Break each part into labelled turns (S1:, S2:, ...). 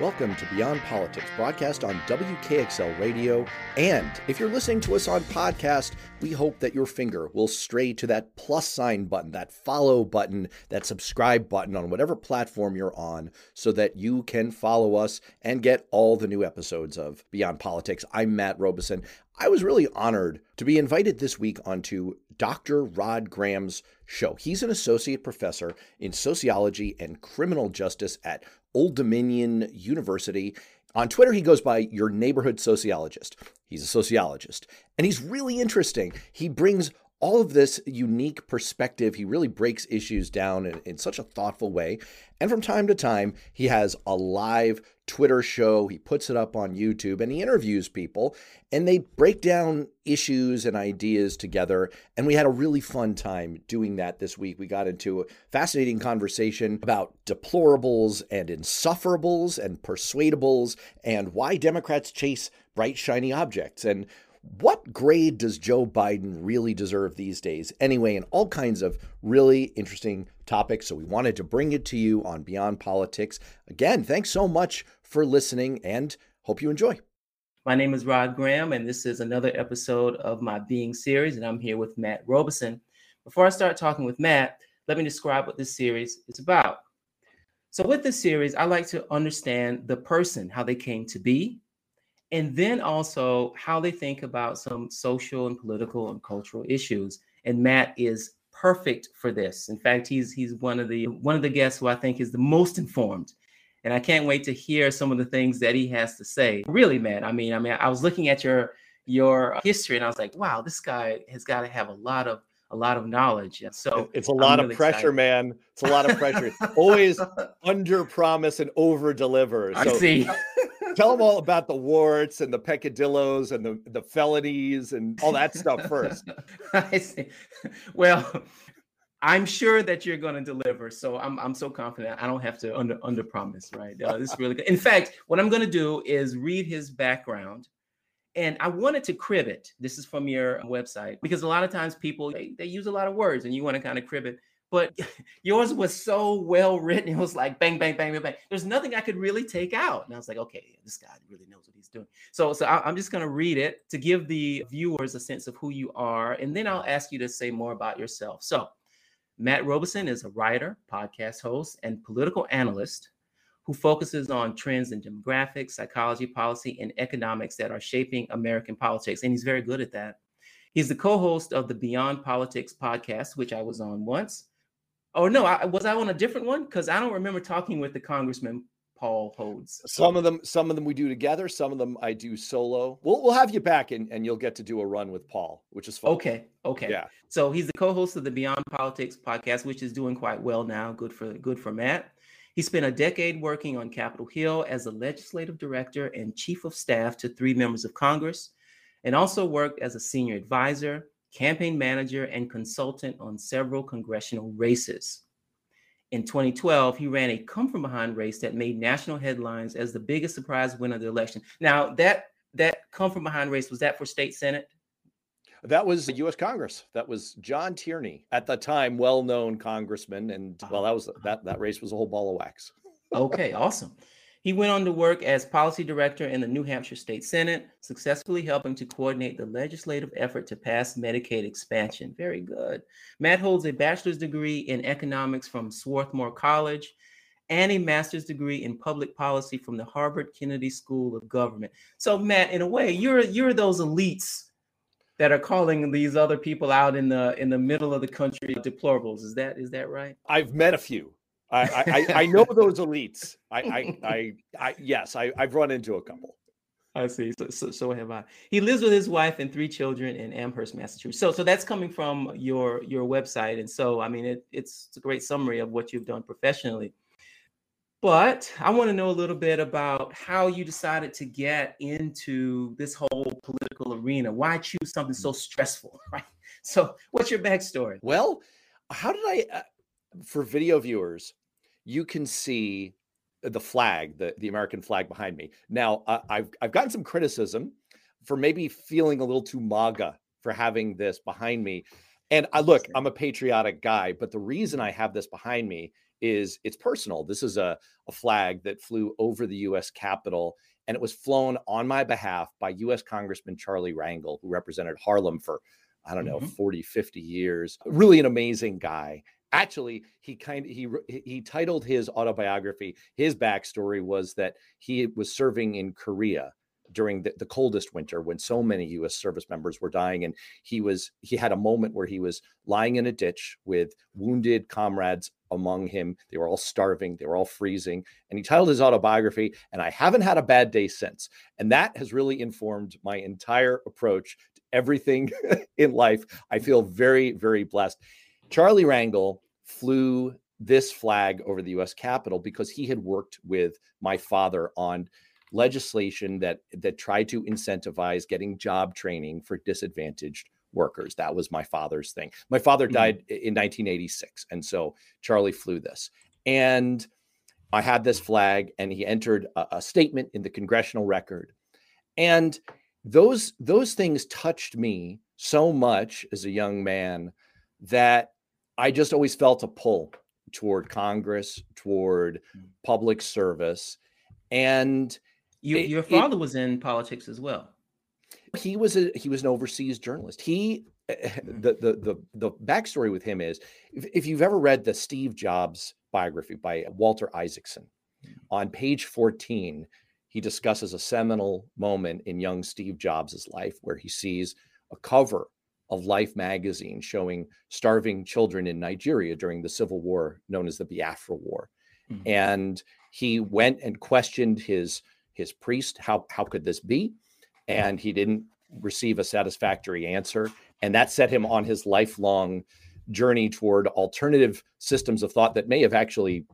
S1: Welcome to Beyond Politics, broadcast on WKXL Radio. And if you're listening to us on podcast, we hope that your finger will stray to that plus sign button, that follow button, that subscribe button on whatever platform you're on so that you can follow us and get all the new episodes of Beyond Politics. I'm Matt Robison. I was really honored to be invited this week onto Dr. Rod Graham's show. He's an associate professor in sociology and criminal justice at Old Dominion University. On Twitter, he goes by your neighborhood sociologist. He's a sociologist, and he's really interesting. He brings all of this unique perspective. He really breaks issues down in, in, such a thoughtful way. And from time to time, he has a live Twitter show. He puts it up on YouTube and he interviews people and they break down issues and ideas together. And we had a really fun time doing that this week. We got into a fascinating conversation about deplorables and insufferables and persuadables and why Democrats chase bright, shiny objects. And what grade does Joe Biden really deserve these days? Anyway, and all kinds of really interesting topics. So we wanted to bring it to you on Beyond Politics. Again, thanks so much for listening and hope you enjoy.
S2: My name is Rod Graham, and this is another episode of my Being series, and I'm here with Matt Robison. Before I start talking with Matt, let me describe what this series is about. So, with this series, I like to understand the person, how they came to be, and then also how they think about some social and political and cultural issues. And Matt is perfect for this. In fact, he's he's one of the one of the guests who I think is the most informed. And I can't wait to hear some of the things that he has to say. Really, Matt. I mean, I mean, I was looking at your your uh, history and I was like, wow, this guy has got to have a lot of a lot of knowledge. So
S1: it's a lot really of pressure, excited. man. It's a lot of pressure. Always under promise and over deliver.
S2: So I see.
S1: Tell them all about the warts and the peccadillos and the, the felonies and all that stuff first.
S2: I see. Well, I'm sure that you're going to deliver. So I'm, I'm so confident. I don't have to under under promise, right? Uh, this is really good. In fact, what I'm going to do is read his background. And I wanted to crib it. This is from your website because a lot of times people they, they use a lot of words and you want to kind of crib it but yours was so well written. It was like bang, bang, bang, bang, bang. There's nothing I could really take out. And I was like, okay, this guy really knows what he's doing. So, so I, am just going to read it to give the viewers a sense of who you are. And then I'll ask you to say more about yourself. So, Matt Robison is a writer, podcast host, and political analyst who focuses on trends in demographics, psychology, policy, and economics that are shaping American politics. And he's very good at that. He's the co host of the Beyond Politics podcast, which I was on once Oh no, I, was I on a different one? Because I don't remember talking with the Congressman Paul Hodes.
S1: Some of them, some of them we do together. Some of them I do solo. We'll we'll have you back and, and you'll get to do a run with Paul, which is fun.
S2: Okay. Okay. Yeah. So he's the co-host of the Beyond Politics podcast, which is doing quite well now. Good for good for Matt. He spent a decade working on Capitol Hill as a legislative director and chief of staff to three members of Congress, and also worked as a senior advisor campaign manager, and consultant on several congressional races. In 2012, he ran a come from behind race that made national headlines as the biggest surprise win of the election. Now, that that come from behind race was that for state senate?
S1: That was the U.S. Congress. That was John Tierney, at the time well-known congressman, and ah. well, that was that that race was a whole ball of wax.
S2: okay, awesome. He went on to work as policy director in the New Hampshire State Senate, successfully helping to coordinate the legislative effort to pass Medicaid expansion. Very good. Matt holds a bachelor's degree in economics from Swarthmore College and a master's degree in public policy from the Harvard Kennedy School of Government. So, Matt, in a way, you're you're those elites that are calling these other people out in the in the middle of the country deplorables. Is that is that right?
S1: I've met a few. I, I, I know those elites. I, I, I, I yes, I, I've run into a couple.
S2: I see. So, so, so have I. He lives with his wife and three children in Amherst, Massachusetts. So, so that's coming from your your website, and so I mean, it, it's a great summary of what you've done professionally. But I want to know a little bit about how you decided to get into this whole political arena. Why choose something so stressful, right? So, what's your backstory?
S1: Well, how did I? Uh, for video viewers, you can see the flag, the, the American flag behind me. Now, uh, I've, I've gotten some criticism for maybe feeling a little too MAGA for having this behind me. And I look, I'm a patriotic guy, but the reason I have this behind me is it's personal. This is a, a flag that flew over the US Capitol and it was flown on my behalf by US Congressman Charlie Rangel, who represented Harlem for, I don't know, mm-hmm. 40, 50 years. Really an amazing guy. Actually, he kind of he he titled his autobiography. His backstory was that he was serving in Korea during the, the, coldest winter when so many U.S. service members were dying, and he was he had a moment where he was lying in a ditch with wounded comrades among him. They were all starving, they were all freezing, and he titled his autobiography. And I haven't had a bad day since, and that has really informed my entire approach to everything in life. I feel very very blessed. Charlie Rangel flew this flag over the U.S. Capitol because he had worked with my father on legislation that that tried to incentivize getting job training for disadvantaged workers. That was my father's thing. My father mm-hmm. died in 1986, and so Charlie flew this. And I had this flag, and he entered a, a statement in the congressional record. And those those things touched me so much as a young man that I just always felt a pull toward Congress, toward mm. public service. And
S2: you, it, your father it, was in politics as well.
S1: He was a he was an overseas journalist. He eh, eh, mm. the the the the backstory with him is if, if you've ever read the Steve Jobs biography by Walter Isaacson, mm. on page 14, he discusses a seminal moment in young Steve Jobs' life where he sees a cover of Life magazine showing starving children in Nigeria during the civil war known as the Biafra War. Mm-hmm. And he went and questioned his his priest, how, how could this be? And he didn't receive a satisfactory answer. And that set him on his lifelong journey toward alternative systems of thought that may have actually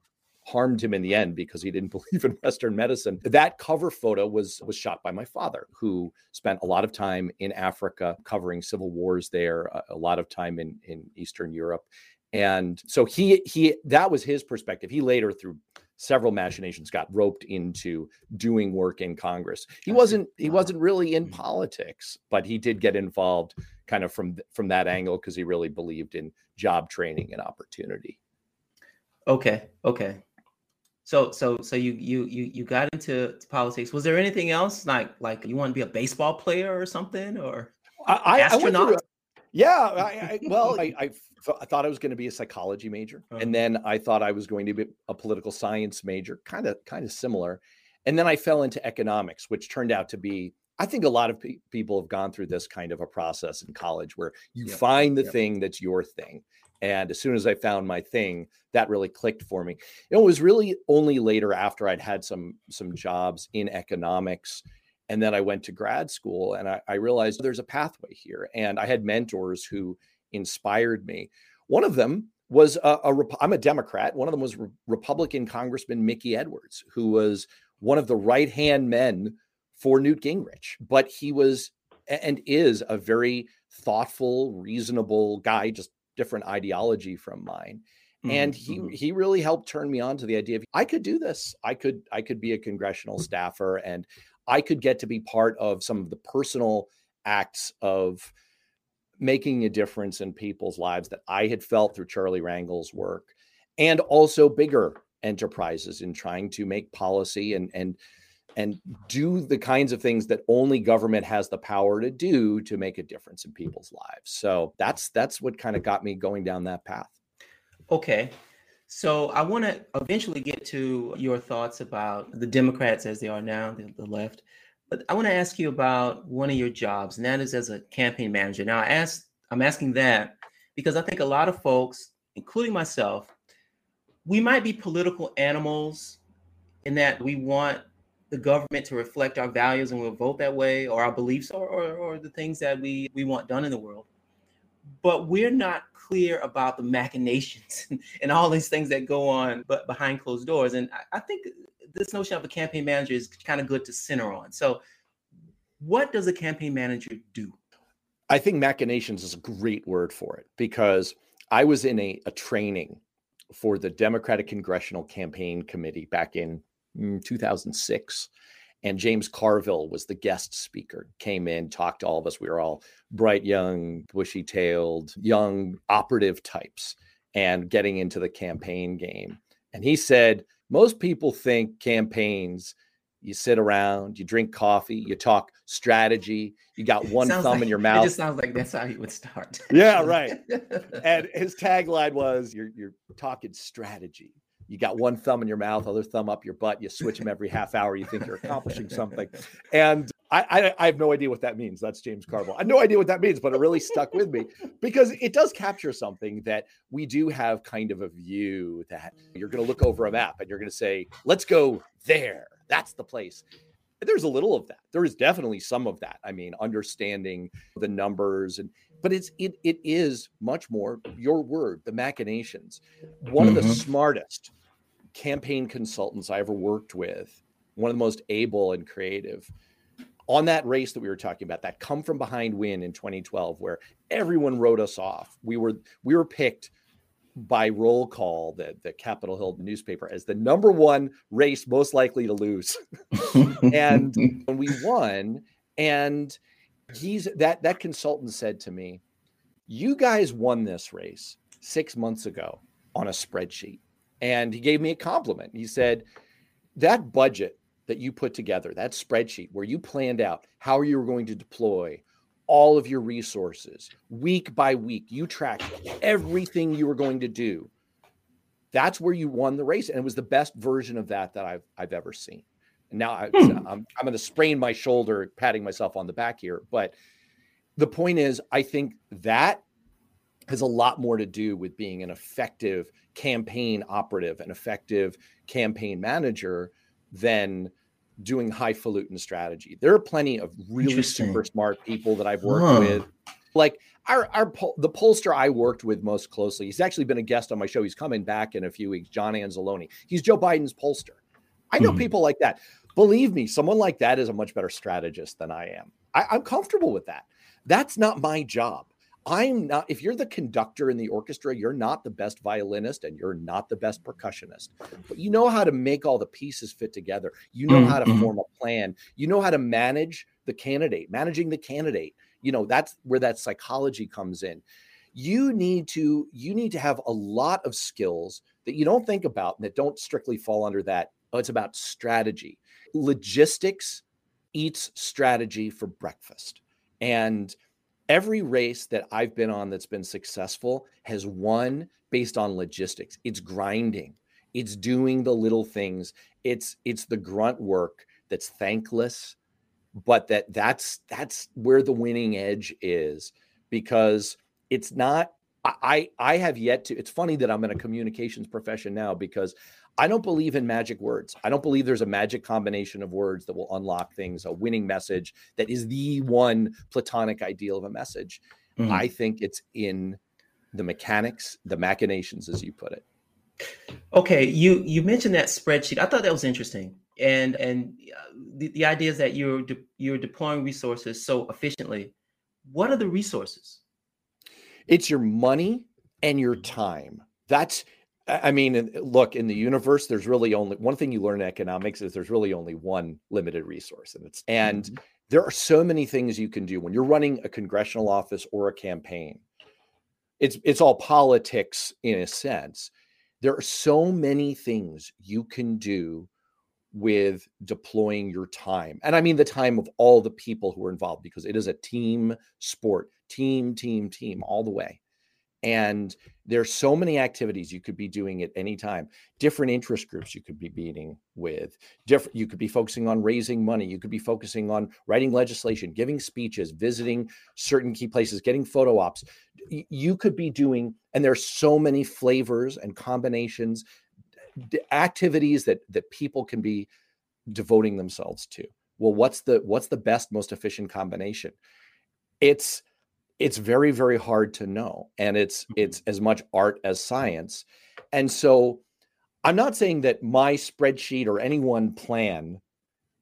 S1: harmed him in the end because he didn't believe in western medicine that cover photo was was shot by my father who spent a lot of time in africa covering civil wars there a, lot of time in in eastern europe and so he he that was his perspective he later through several machinations got roped into doing work in Congress. He wasn't he wasn't really in mm-hmm. politics, but he did get involved kind of from from that angle because he really believed in job training and opportunity.
S2: Okay, okay. So so so you you you you got into politics. Was there anything else like like you want to be a baseball player or something or
S1: I, astronaut? I yeah, I, I, well, I, I I thought I was going to be a psychology major, and uh-huh. then I thought I was going to be a political science major, kind of kind of similar. And then I fell into economics, which turned out to be I think a lot of pe- people have gone through this kind of a process in college where you yep. find the yep. thing that's your thing. And as soon as I found my thing, that really clicked for me. It was really only later after I'd had some some jobs in economics and then I went to grad school and I, I realized there's a pathway here. And I had mentors who inspired me. One of them was I'm a Democrat. One of them was Re- Republican Congressman Mickey Edwards, who was one of the right hand men for Newt Gingrich, but he was and is a very thoughtful, reasonable guy, just different ideology from mine. And he mm-hmm. he really helped turn me on to the idea of I could do this. I could I could be a congressional staffer and I could get to be part of some of the personal acts of making a difference in people's lives that I had felt through Charlie Rangel's work, and also bigger enterprises in trying to make policy and and and do the kinds of things that only government has the power to do to make a difference in people's lives. So that's that's what kind of got me going down that path.
S2: Okay. So I want to eventually get to your thoughts about the Democrats as they are now, the, the left. But I want to ask you about one of your jobs, and that is as a campaign manager. Now, I ask I'm asking that because I think a lot of folks, including myself, we might be political animals in that we want the government to reflect our values and we'll vote that way, or our beliefs, or, or, or the things that we, we want done in the world. But we're not clear about the machinations and all these things that go on but behind closed doors. And I, I think this notion of a campaign manager is kind of good to center on. So, what does a campaign manager do?
S1: I think machinations is a great word for it because I was in a, a training for the Democratic Congressional Campaign Committee back in 2006. And James Carville was the guest speaker, came in, talked to all of us. We were all bright, young, bushy tailed, young operative types and getting into the campaign game. And he said, most people think campaigns, you sit around, you drink coffee, you talk strategy, you got one thumb
S2: like,
S1: in your mouth.
S2: It just sounds like that's how he would start.
S1: yeah, right. and his tagline was, you're, you're talking strategy you got one thumb in your mouth, other thumb up your butt. You switch them every half hour. You think you're accomplishing something, and I, I, I have no idea what that means. That's James Carville. I have no idea what that means, but it really stuck with me because it does capture something that we do have kind of a view that you're going to look over a map and you're going to say, "Let's go there. That's the place." There's a little of that. There is definitely some of that. I mean, understanding the numbers and but it's it it is much more your word the machinations one mm-hmm. of the mm-hmm. smartest campaign consultants I ever worked with, one of the most able and creative. On that race that we were talking about, that come from behind win in 2012, where everyone wrote us off. We were we were picked by roll call, the, the Capitol Hill newspaper, as the number one race most likely to lose. and when we won, and he's that that consultant said to me, You guys won this race six months ago on a spreadsheet. And he gave me a compliment. He said, That budget that you put together, that spreadsheet where you planned out how you were going to deploy all of your resources week by week, you tracked everything you were going to do. That's where you won the race. And it was the best version of that that I've, I've ever seen. Now I, hmm. I'm, I'm going to sprain my shoulder, patting myself on the back here. But the point is, I think that has a lot more to do with being an effective campaign operative, an effective campaign manager than doing highfalutin strategy. There are plenty of really super smart people that I've worked huh. with. Like our our the pollster I worked with most closely. He's actually been a guest on my show. He's coming back in a few weeks. John Anzalone. He's Joe Biden's pollster. I know hmm. people like that. Believe me, someone like that is a much better strategist than I am. I, I'm comfortable with that. That's not my job. I'm not, if you're the conductor in the orchestra, you're not the best violinist and you're not the best percussionist, but you know how to make all the pieces fit together. You know mm-hmm. how to mm-hmm. form a plan. You know how to manage the candidate, managing the candidate. You know, that's where that psychology comes in. You need to, you need to have a lot of skills that you don't think about and that don't strictly fall under that. Oh, it's about strategy. Logistics eats strategy for breakfast. And every race that I've been on that's been successful has won based on logistics. It's grinding. It's doing the little things. It's it's the grunt work that's thankless, but that that's that's where the winning edge is because it's not I I have yet to it's funny that I'm in a communications profession now because I don't believe in magic words. I don't believe there's a magic combination of words that will unlock things, a winning message that is the one platonic ideal of a message. Mm-hmm. I think it's in the mechanics, the machinations, as you put it.
S2: Okay, you you mentioned that spreadsheet. I thought that was interesting, and and uh, the, the idea is that you're de- you're deploying resources so efficiently. What are the resources?
S1: It's your money and your time. That's I mean, look, in the universe, there's really only one thing you learn in economics is there's really only one limited resource. And it's and mm-hmm. there are so many things you can do when you're running a congressional office or a campaign. It's it's all politics in a sense. There are so many things you can do with deploying your time. And I mean the time of all the people who are involved because it is a team sport, team, team, team, all the way and there's so many activities you could be doing at any time. Different interest groups you could be meeting with. Different you could be focusing on raising money. You could be focusing on writing legislation giving speeches visiting certain key places getting photo ops. You could be doing and there's so many flavors and combinations activities that that people can be devoting themselves to. Well what's the what's the best most efficient combination? It's it's very very hard to know and it's mm-hmm. it's as much art as science and so i'm not saying that my spreadsheet or any one plan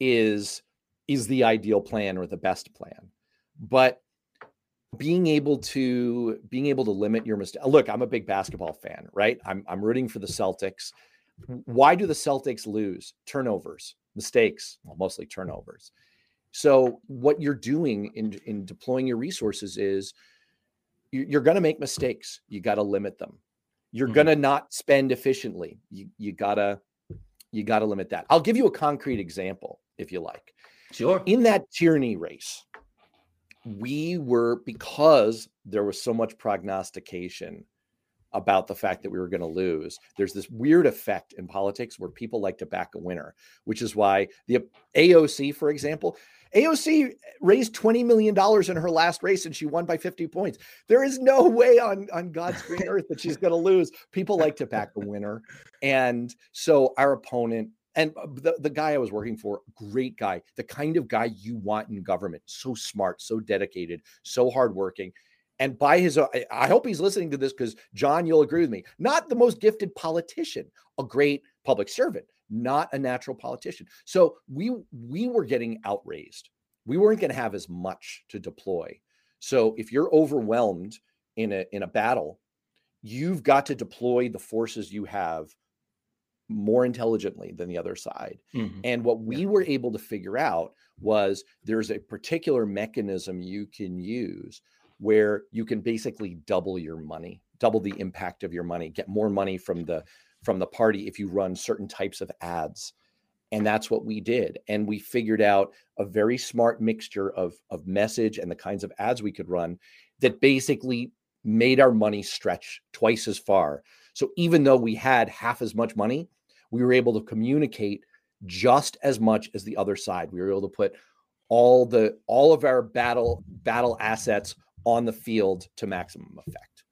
S1: is is the ideal plan or the best plan but being able to being able to limit your mistake look i'm a big basketball fan right? I'm i'm rooting for the celtics. Why do the celtics lose? Turnovers mistakes well mostly turnovers so what you're doing in in deploying your resources is you're going to make mistakes. You got to limit them. you're mm-hmm. gonna not spend efficiently. You you gotta you gotta limit that. I'll give you a concrete example if you like.
S2: Sure.
S1: In that Tierney race, we were because there was so much prognostication about the fact that we were going to lose. There's this weird effect in politics where people like to back a winner, which is why the AOC, for example, AOC raised $20 million in her last race and she won by 50 points. There is no way on, on God's green earth that she's going to lose. People like to back a winner. And so our opponent, and uh, the, the guy I was working for, great guy, the kind of guy you want in government, so smart, so dedicated, so hardworking. And by his, uh, I hope he's listening to this because John, you'll agree with me, not the most gifted politician, a great public servant, not a natural politician. So we we were getting outraised. We weren't going to have as much to deploy. So if you're overwhelmed in a in a battle, you've got to deploy the forces you have more intelligently than the other side. Mm-hmm. And what we yeah. were able to figure out was there's a particular mechanism you can use where you can basically double your money, double the impact of your money, get more money from the from the party if you run certain types of ads. And that's what we did. And we figured out a very smart mixture of of message and the kinds of ads we could run that basically made our money stretch twice as far. So even though we had half as much money we were able to communicate just as much as the other side. We were able to put all the all of our battle battle assets on the field to maximum effect.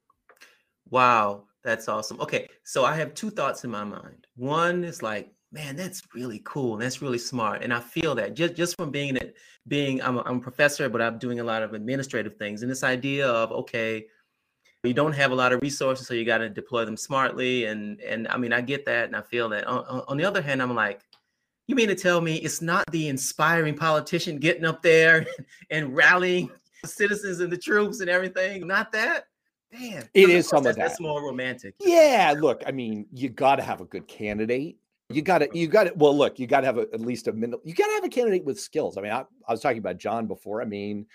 S2: Wow that's awesome. Okay, so I have two thoughts in my mind. One is like, man, that's really cool. That's really smart, and I feel that just just from being it, being I'm a, I'm a professor, but I'm doing a lot of administrative things, and this idea of okay, you don't have a lot of resources, so you got to deploy them smartly, and and I mean I get that, and I feel that. On, on the other hand, I'm like, you mean to tell me it's not the inspiring politician getting up there and rallying citizens and the troops and everything? Not that. Man,
S1: it is some of that.
S2: That's more romantic.
S1: Yeah, look, I mean, you got to have a good candidate. You got to, you got to. Well, look, you got to have a, at least a minute. You got to have a candidate with skills. I mean, I, I, was talking about John before. I mean,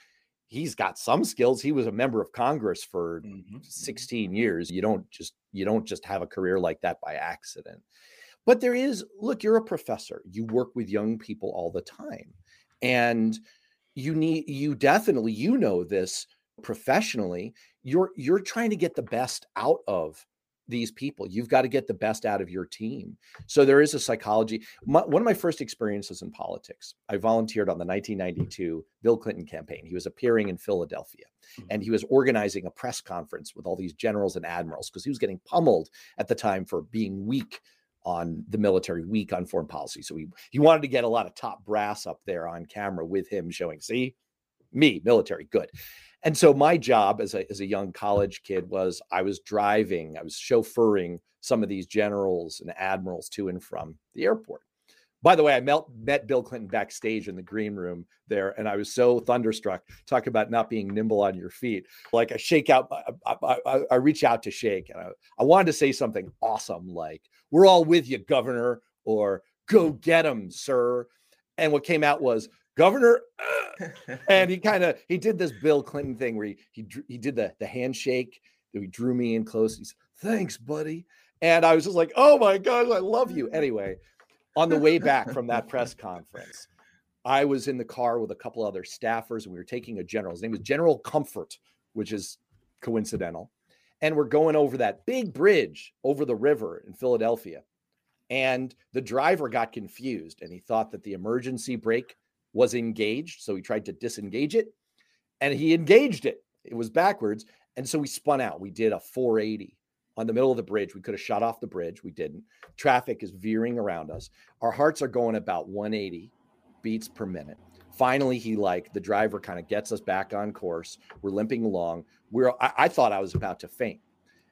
S1: he's got some skills. He was a member of Congress for mm-hmm. mm-hmm. 16 years. You don't just, you don't just have a career like that by accident. But there is, look, you're a professor. You work with young people all the time, and you need, you definitely, you know this professionally you're you're trying to get the best out of these people. You've got to get the best out of your team. So there is a psychology my, one of my first experiences in politics i volunteered on the 1992 bill clinton campaign. He was appearing in philadelphia mm-hmm. and he was organizing a press conference with all these generals and admirals because he was getting pummeled at the time for being weak on the military weak on foreign policy. So he he wanted to get a lot of top brass up there on camera with him showing see? Me military good and so my job as a as a young college kid was I was driving, I was chauffeuring some of these generals and admirals to and from the airport. By the way, I met, met Bill Clinton backstage in the green room there, and I was so thunderstruck. Talk about not being nimble on your feet. Like I shake out, I, I, I reach out to shake, and I, I wanted to say something awesome like, We're all with you, governor, or Go get him, sir. And what came out was, Governor, uh, and he kind of he did this Bill Clinton thing where he he he did the the handshake. that He drew me in close. He said, "Thanks, buddy," and I was just like, "Oh my god, I love you." Anyway, on the way back from that press conference, I was in the car with a couple other staffers, and we were taking a general. His name was General Comfort, which is coincidental, and we're going over that big bridge over the river in Philadelphia. And the driver got confused, and he thought that the emergency brake was engaged. So he tried to disengage it and he engaged it. It was backwards. And so we spun out. We did a 480 on the middle of the bridge. We could have shut off the bridge. We didn't. Traffic is veering around us. Our hearts are going about 180 beats per minute. Finally, he like the driver kind of gets us back on course. We're limping along. We're I, I thought I was about to faint.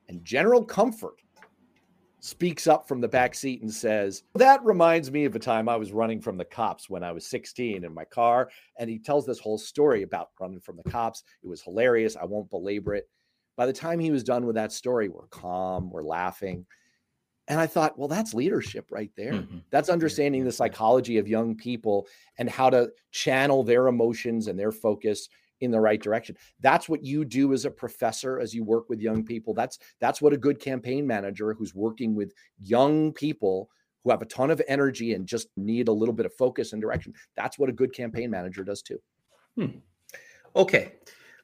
S1: And General Comfort speaks up from the back seat and says, That reminds me of a time I was running from the cops when I was 16 in my car. And he tells this whole story about running from the cops. It was hilarious. I won't belabor it. By the time he was done with that story, we're calm, we're laughing. And I thought, well, that's leadership right there. Mm-hmm. That's understanding the psychology of young people and how to channel their emotions and their focus in the right direction. That's what you do as a professor as you work with young people. That's that's what a good campaign manager who's working with young people who have a ton of energy and just need a little bit of focus and direction. That's what a good campaign manager does too.
S2: Hmm. Okay.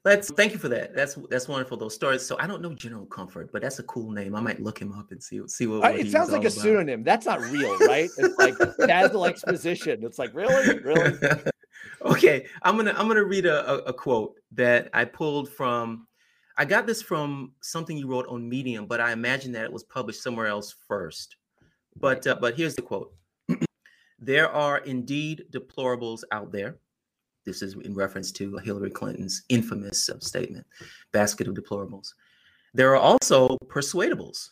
S2: Let's thank you for that. That's that's wonderful. Those stories. So I don't know General Comfort, but that's a cool name. I might look him up and see see what. what
S1: it sounds like a about. pseudonym. That's not real, right? It's like casual exposition. It's like really, really.
S2: okay, I'm gonna I'm gonna read a, a, a quote that I pulled from. I got this from something you wrote on Medium, but I imagine that it was published somewhere else first. But uh, but here's the quote: "There are indeed deplorables out there." This is in reference to Hillary Clinton's infamous uh, statement, "Basket of deplorables." There are also persuadables.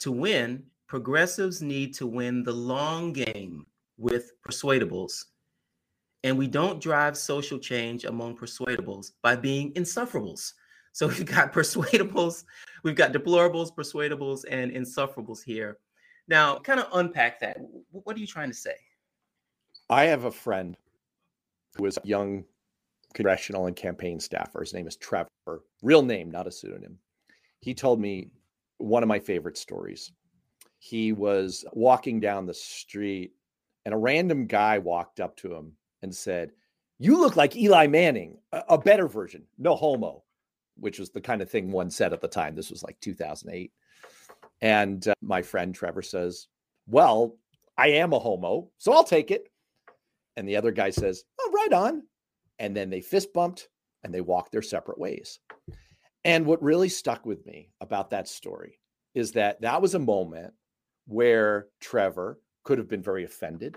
S2: To win, progressives need to win the long game with persuadables. And we don't drive social change among persuadables by being insufferables. So we've got persuadables, we've got deplorables, persuadables, and insufferables here. Now, kind of unpack that. What are you trying to say?
S1: I have a friend who was a young congressional and campaign staffer. His name is Trevor, real name, not a pseudonym. He told me one of my favorite stories. He was walking down the street and a random guy walked up to him and said, You look like Eli Manning, a, a better version, no homo, which was the kind of thing one said at the time. This was like 2008. And uh, my friend Trevor says, Well, I am a homo, so I'll take it. And the other guy says, Oh, right on. And then they fist bumped and they walked their separate ways. And what really stuck with me about that story is that that was a moment where Trevor could have been very offended.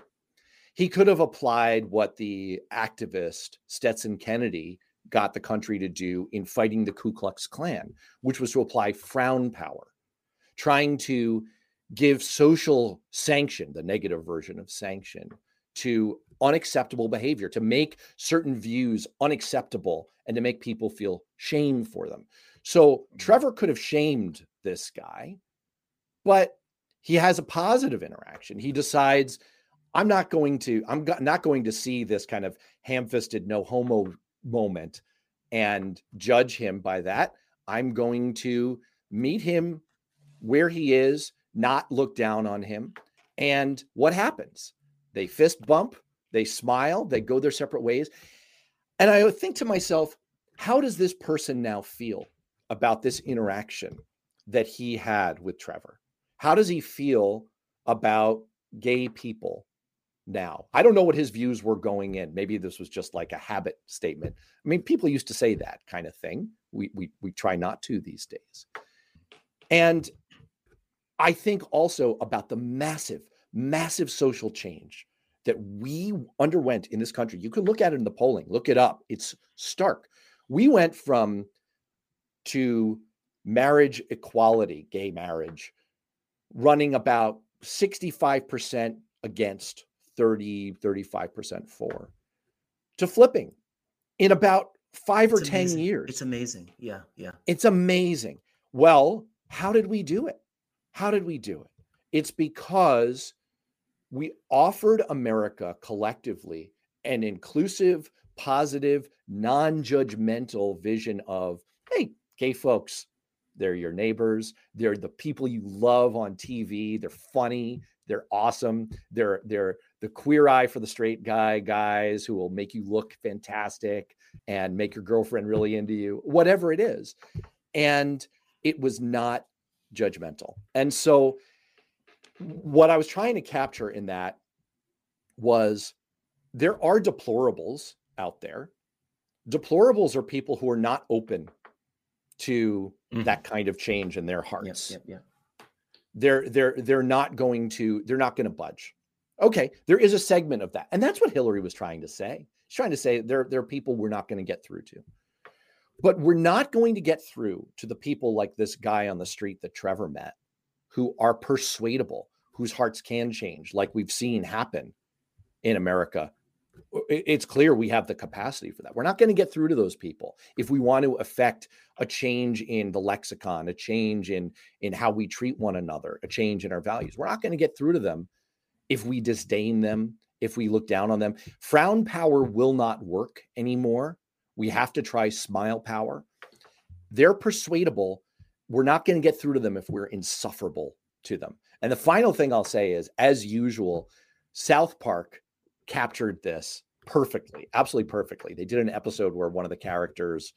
S1: He could have applied what the activist Stetson Kennedy got the country to do in fighting the Ku Klux Klan, which was to apply frown power trying to give social sanction, the negative version of sanction, to unacceptable behavior, to make certain views unacceptable and to make people feel shame for them. So mm-hmm. Trevor could have shamed this guy, but he has a positive interaction. He decides, I'm not going to, I'm not going to see this kind of ham-fisted no homo moment and judge him by that. I'm going to meet him where he is, not look down on him. And what happens? They fist bump, they smile, they go their separate ways. And I think to myself, how does this person now feel about this interaction that he had with Trevor? How does he feel about gay people now? I don't know what his views were going in. Maybe this was just like a habit statement. I mean, people used to say that kind of thing. We we we try not to these days. And I think also about the massive, massive social change that we underwent in this country. You can look at it in the polling, look it up. It's stark. We went from to marriage equality, gay marriage, running about 65% against 30, 35% for, to flipping in about five it's or amazing. 10 years.
S2: It's amazing. Yeah. Yeah.
S1: It's amazing. Well, how did we do it? How did we do it? It's because we offered America collectively an inclusive, positive, non judgmental vision of, hey, gay folks, they're your neighbors. They're the people you love on TV. They're funny. They're awesome. They're they're the queer eye for the straight guy guys who will make you look fantastic and make your girlfriend really into you, whatever it is. And it was not judgmental. And so, what I was trying to capture in that was there are deplorables out there. Deplorables are people who are not open to mm-hmm. that kind of change in their hearts.
S2: Yep.
S1: They're they're they're not going to they're not going to budge. Okay, there is a segment of that, and that's what Hillary was trying to say. She's trying to say there there are people we're not going to get through to. But we're not going to get through to the people like this guy on the street that Trevor met who are persuadable, whose hearts can change, like we've seen happen in America. It's clear we have the capacity for that. We're not going to get through to those people if we want to affect a change in the lexicon, a change in in how we treat one another, a change in our values. We're not going to get through to them if we disdain them, if we look down on them. Frown power will not work anymore We have to try smile power. They're persuadable. We're not going to get through to them if we're insufferable to them. And the final thing I'll say is, as usual, South Park captured this perfectly, absolutely perfectly. They did an episode where one of the characters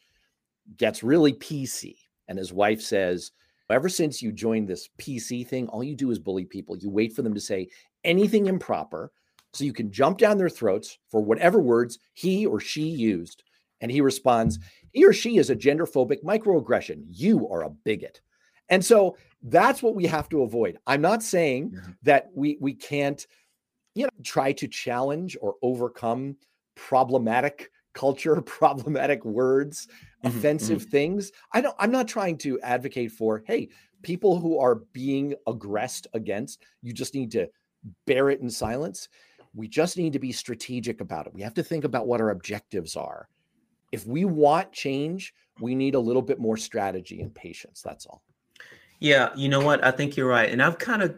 S1: gets really PC, and his wife says, Ever since you joined this PC thing, all you do is bully people. You wait for them to say anything improper so you can jump down their throats for whatever words he or she used. And he responds, he or she is a genderphobic microaggression. You are a bigot. And so that's what we have to avoid. I'm not saying mm-hmm. that we we can't you know try to challenge or overcome problematic culture, problematic words, mm-hmm, offensive mm-hmm. things. I don't I'm not trying to advocate for, hey, people who are being aggressed against, you just need to bear it in silence. We just need to be strategic about it. We have to think about what our objectives are. If we want change, we need a little bit more strategy and patience. That's all.
S2: Yeah, you know what? I think you're right. And I've kind of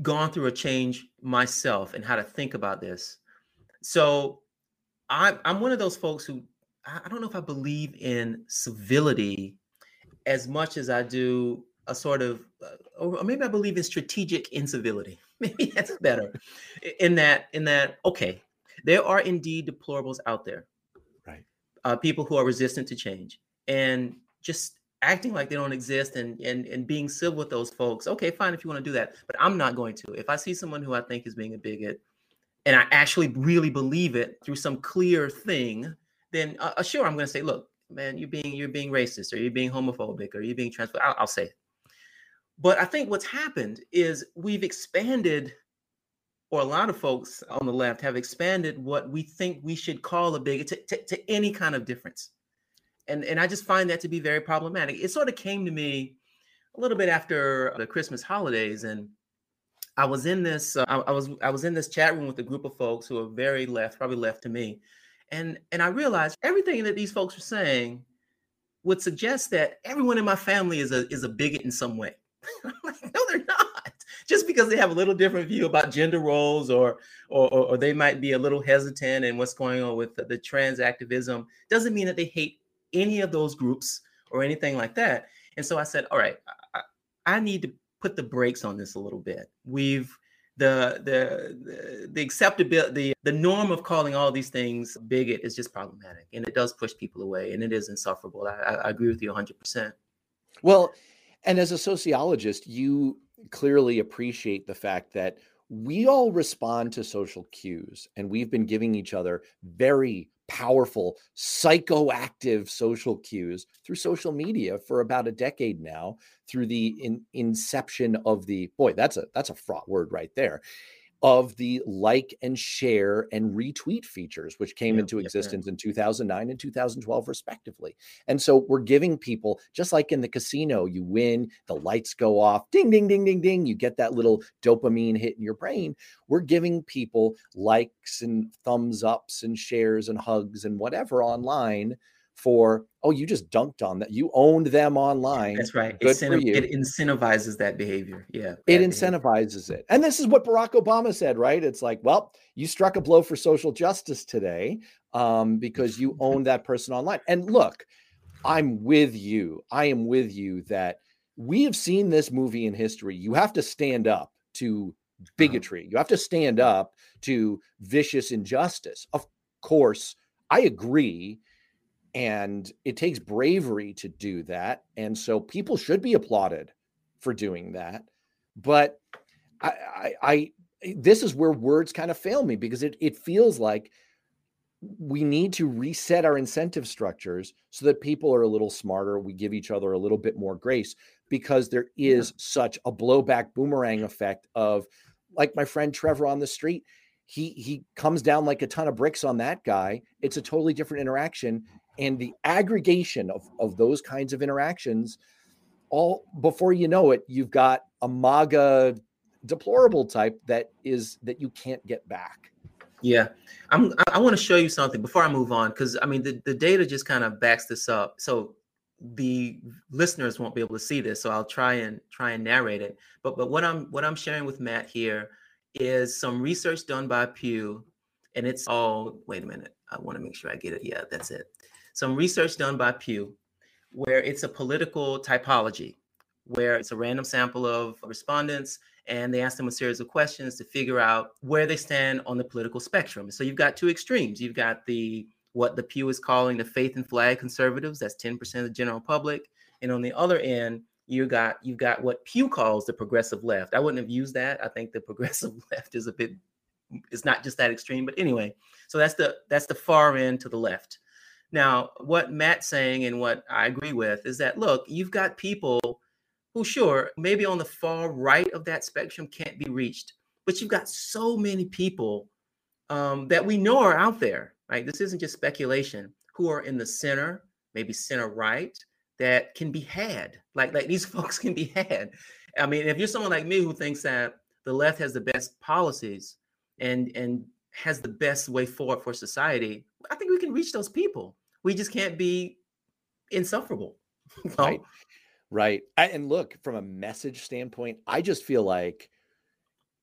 S2: gone through a change myself and how to think about this. So I'm I'm one of those folks who I don't know if I believe in civility as much as I do a sort of, uh, or maybe I believe in strategic incivility. Maybe that's better. In that, in that, okay, there are indeed deplorables out there,
S1: right?
S2: Uh, people who are resistant to change, and just acting like they don't exist and and and being civil with those folks. Okay, fine if you want to do that, but I'm not going to. If I see someone who I think is being a bigot, and I actually really believe it through some clear thing, then uh, uh sure, I'm going to say, look, man, you're being you're being racist, or you're being homophobic, or you're being transphobic. I'll, I'll say it. But I think what's happened is we've expanded, or a lot of folks on the left have expanded what we think we should call a bigot to, to, to any kind of difference. And, and I just find that to be very problematic. It sort of came to me a little bit after the Christmas holidays, and I was in this uh, I, I, was I was in this chat room with a group of folks who are very left, probably left to me, and and I realized everything that these folks were saying would suggest that everyone in my family is a is a bigot in some way. Like, no, they're not. Just because they have a little different view about gender roles, or or or they might be a little hesitant in what's going on with the, the trans activism, doesn't mean that they hate any of those groups or anything like that. And so I said, all right, I, I need to put the brakes on this a little bit. We've the the the acceptability the, the norm of calling all these things bigot is just problematic and it does push people away and it is insufferable i, I agree with you 100%
S1: well and as a sociologist you clearly appreciate the fact that we all respond to social cues and we've been giving each other very powerful psychoactive social cues through social media for about a decade now through the in, inception of the boy that's a that's a fraught word right there of the like and share and retweet features, which came into existence in 2009 and 2012, respectively. And so we're giving people, just like in the casino, you win, the lights go off, ding, ding, ding, ding, ding. You get that little dopamine hit in your brain. We're giving people likes and thumbs ups and shares and hugs and whatever online for oh you just dunked on that. You owned them online.
S2: That's right. Good for you. it incentivizes that behavior. Yeah
S1: it incentivizes behavior. it. And this is what barack obama said right? It's like well you struck a blow for social justice today um, because you owned that person online. And look i'm with you. I am with you that we have seen this movie in history. You have to stand up to uh-huh. bigotry. You have to stand up to vicious injustice. Of course i agree and it takes bravery to do that and so people should be applauded for doing that but i i, I this is where words kind of fail me because it, it feels like we need to reset our incentive structures so that people are a little smarter we give each other a little bit more grace because there is yeah. such a blowback boomerang effect of like my friend trevor on the street he he comes down like a ton of bricks on that guy it's a totally different interaction and the aggregation of, of those kinds of interactions all before you know it you've got a maga deplorable type that is that you can't get back
S2: yeah i'm i want to show you something before i move on because i mean the, the data just kind of backs this up so the listeners won't be able to see this so i'll try and try and narrate it but but what i'm what i'm sharing with matt here is some research done by pew and it's all, wait a minute, I want to make sure I get it. Yeah, that's it. Some research done by Pew, where it's a political typology, where it's a random sample of respondents and they ask them a series of questions to figure out where they stand on the political spectrum. So you've got two extremes. You've got the what the Pew is calling the faith and flag conservatives, that's 10% of the general public. And on the other end, you got you've got what Pew calls the progressive left. I wouldn't have used that. I think the progressive left is a bit it's not just that extreme, but anyway. So that's the that's the far end to the left. Now, what Matt's saying and what I agree with is that look, you've got people who sure maybe on the far right of that spectrum can't be reached, but you've got so many people um, that we know are out there, right? This isn't just speculation. Who are in the center, maybe center right, that can be had. Like like these folks can be had. I mean, if you're someone like me who thinks that the left has the best policies and and has the best way forward for society, I think we can reach those people. We just can't be insufferable.
S1: Right. Right. And look, from a message standpoint, I just feel like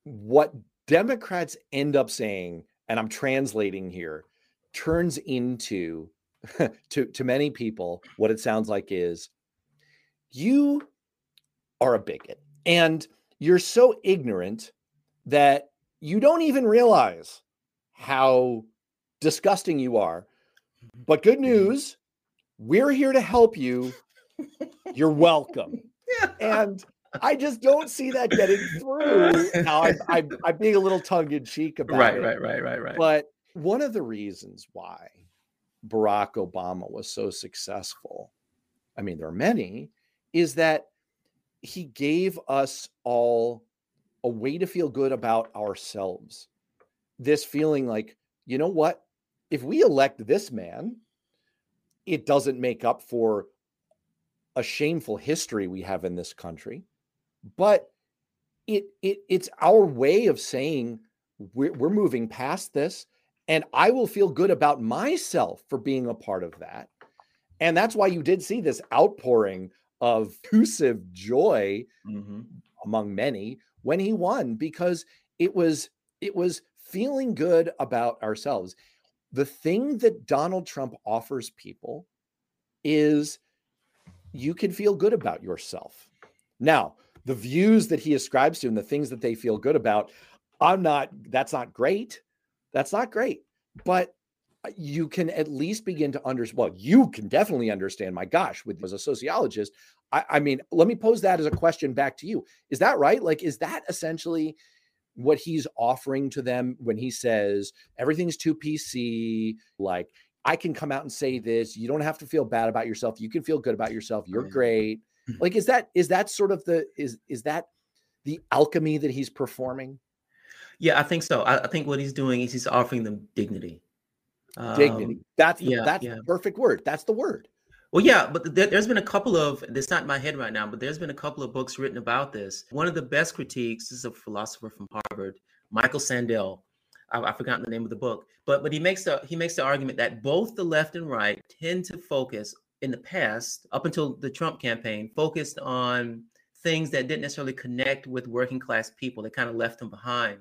S1: what Democrats end up saying, and I'm translating here, turns into to to many people what it sounds like is you are a bigot and you're so ignorant that you don't even realize how disgusting you are but good mm-hmm. news we're here to help you you're welcome and I just don't see that getting through. Now I'm, I'm, I'm being a little tongue in cheek about
S2: right,
S1: it.
S2: Right, right, right, right, right.
S1: But one of the reasons why Barack Obama was so successful, I mean, there are many, is that he gave us all a way to feel good about ourselves. This feeling like, you know what? If we elect this man, it doesn't make up for a shameful history we have in this country, but it, it it's our way of saying we're, we're moving past this and I will feel good about myself for being a part of that. And that's why you did see this outpouring of effusive joy mm-hmm. among many when he won because it was it was feeling good about ourselves. The thing that Donald Trump offers people is you can feel good about yourself. Now, the views that he ascribes to and the things that they feel good about, I'm not, that's not great. That's not great. But uh, you can at least begin to understand. Well, you can definitely understand. My gosh, with as a sociologist, I, I mean, let me pose that as a question back to you. Is that right? Like, is that essentially what he's offering to them when he says everything's too PC? Like, I can come out and say this. You don't have to feel bad about yourself. You can feel good about yourself. You're great. Like, is that is that sort of the is is that the alchemy that he's performing?
S2: Yeah, I think so. I, I think what he's doing is he's offering them dignity.
S1: Dignity. Um, that's the, yeah, that's yeah. the perfect word. That's the word.
S2: Well, yeah, but there, has been a couple of, it's not in my head right now, but there's been a couple of books written about this. One of the best critiques is a philosopher from Harvard, Michael Sandel. I, I've forgotten the name of the book, but but he makes the he makes the argument that both the left and right tend to focus in the past, up until the Trump campaign, focused on things that didn't necessarily connect with working class people. They kind of left them behind.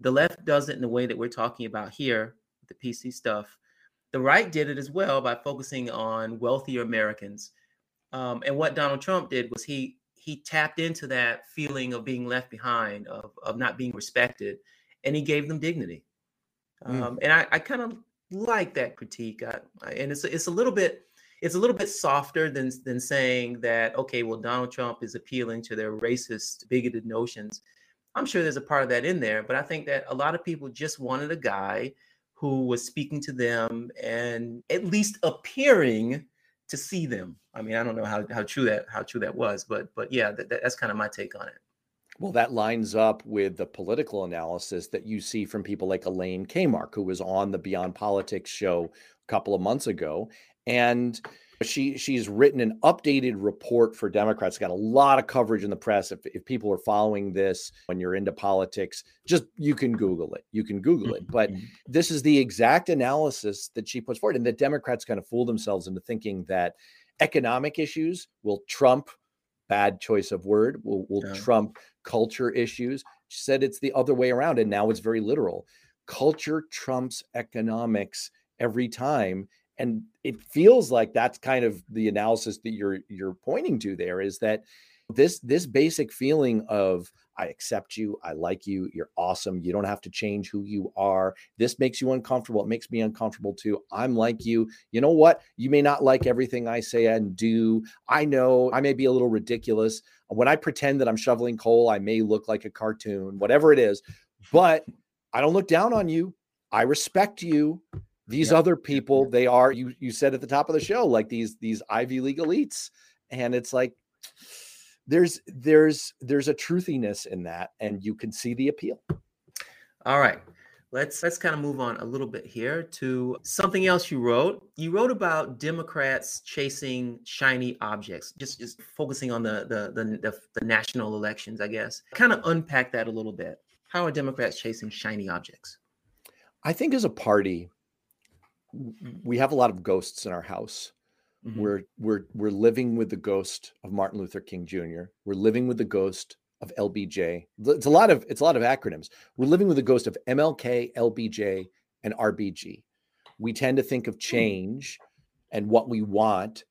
S2: The left does it in the way that we're talking about here, the PC stuff. The right did it as well by focusing on wealthier Americans. Um, and what Donald Trump did was he he tapped into that feeling of being left behind, of, of not being respected, and he gave them dignity. Mm. Um, and I, I kind of like that critique. I, I, and it's it's a little bit it's a little bit softer than than saying that okay, well Donald Trump is appealing to their racist, bigoted notions. I'm sure there's a part of that in there, but I think that a lot of people just wanted a guy who was speaking to them and at least appearing to see them. I mean, I don't know how, how true that how true that was, but but yeah, that, that's kind of my take on it.
S1: Well, that lines up with the political analysis that you see from people like Elaine Kamarck, who was on the Beyond Politics show a couple of months ago, and she she's written an updated report for Democrats. Got a lot of coverage in the press. If, if people are following this when you're into politics, just you can Google it. You can Google it. But mm-hmm. this is the exact analysis that she puts forward, and the Democrats kind of fool themselves into thinking that economic issues will trump bad choice of word will, will yeah. trump culture issues. She said it's the other way around, and now it's very literal. culture trumps economics every time and it feels like that's kind of the analysis that you're you're pointing to there is that this this basic feeling of I accept you, I like you, you're awesome, you don't have to change who you are. This makes you uncomfortable, it makes me uncomfortable too. I'm like you. You know what? You may not like everything I say and do. I know I may be a little ridiculous. When I pretend that I'm shoveling coal, I may look like a cartoon, whatever it is, but I don't look down on you. I respect you. These other people, they are you you said at the top of the show like these these Ivy League elites and it's like there's there's there's a truthiness in that and you can see the appeal.
S2: All right. Let's let's kind of move on a little bit here to something else you wrote. You wrote about democrats chasing shiny objects just just focusing on the the the, the, the national elections i guess. Kind of unpack that a little bit. How are democrats chasing shiny objects?
S1: I think as a party we have a lot of ghosts in our house Mm-hmm. We're we're we're living with the ghost of Martin Luther King Jr. We're living with the ghost of LBJ. It's a lot of it's a lot of acronyms. We're living with the ghost of MLK, LBJ, and RBG. We tend to think of hmm. change and what we want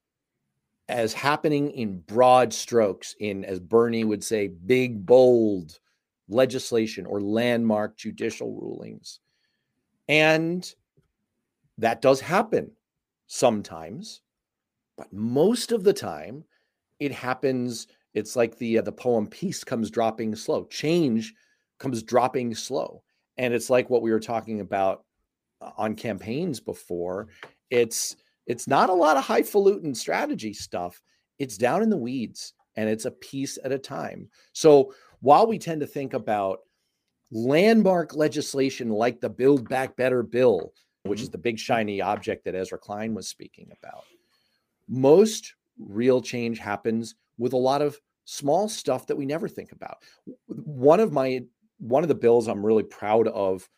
S1: as happening in broad strokes, in as Bernie would say, big bold legislation or landmark judicial rulings. And that does happen sometimes. But most of the time, it happens. It's like the uh, the poem "Peace comes dropping slow." Change comes dropping slow, and it's like what we were talking about uh, on campaigns before. It's it's not a lot of highfalutin strategy stuff. It's down in the weeds, and it's a piece at a time. So while we tend to think about landmark legislation like the Build Back Better bill, which mm-hmm. is the big shiny object that Ezra Klein was speaking about most real change happens with a lot of small stuff that we never think about. One of my one of the bills I'm really proud of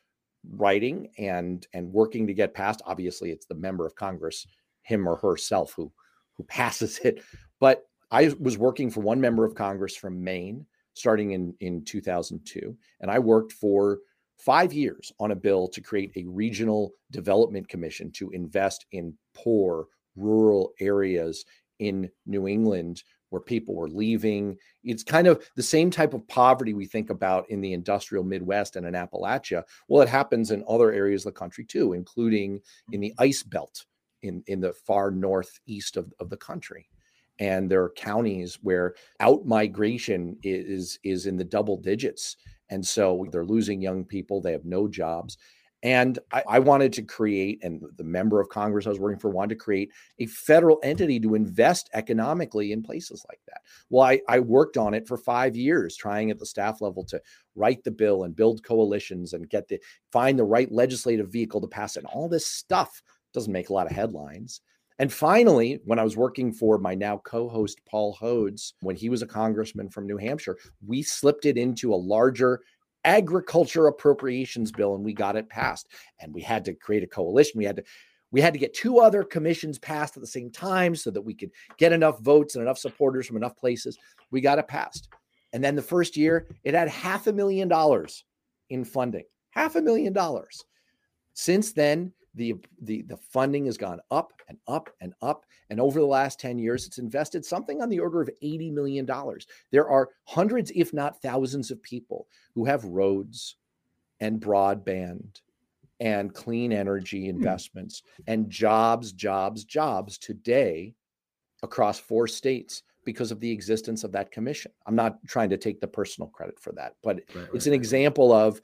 S1: writing and and working to get passed obviously it's the member of congress him or herself who who passes it but i was working for one member of congress from maine starting in in 2002 and i worked for 5 years on a bill to create a regional development commission to invest in poor rural areas in New England where people were leaving. It's kind of the same type of poverty we think about in the industrial Midwest and in Appalachia. Well, it happens in other areas of the country too, including in the mm-hmm. ice belt in, in the far northeast of, of the country. And there are counties where out migration is is in the double digits. And so they're losing young people, they have no jobs. And I, I, wanted to create, and the member of Congress I was working for wanted to create a federal entity to invest economically in places like that. Well, I, I worked on it for five years, trying at the staff level to write the bill and build coalitions and get the find the right legislative vehicle to pass it. And all this stuff doesn't make a lot of headlines. And finally, when I was working for my now co host, Paul Hodes, when he was a congressman from New Hampshire, we slipped it into a larger agriculture appropriations bill and we got it passed. And we had to create a coalition. We had to we had to get two other commissions passed at the same time so that we could get enough votes and enough supporters from enough places. We got it passed. And then the first year it had half a million dollars in funding half a million dollars. Since then the, the the funding has gone up and up and up and over the last 10 years it's invested something on the order of 80 million dollars there are hundreds if not thousands of people who have roads and broadband and clean energy hmm. investments and jobs jobs jobs today across four states because of the existence of that commission i'm not trying to take the personal credit for that but right, it's right, an right. example of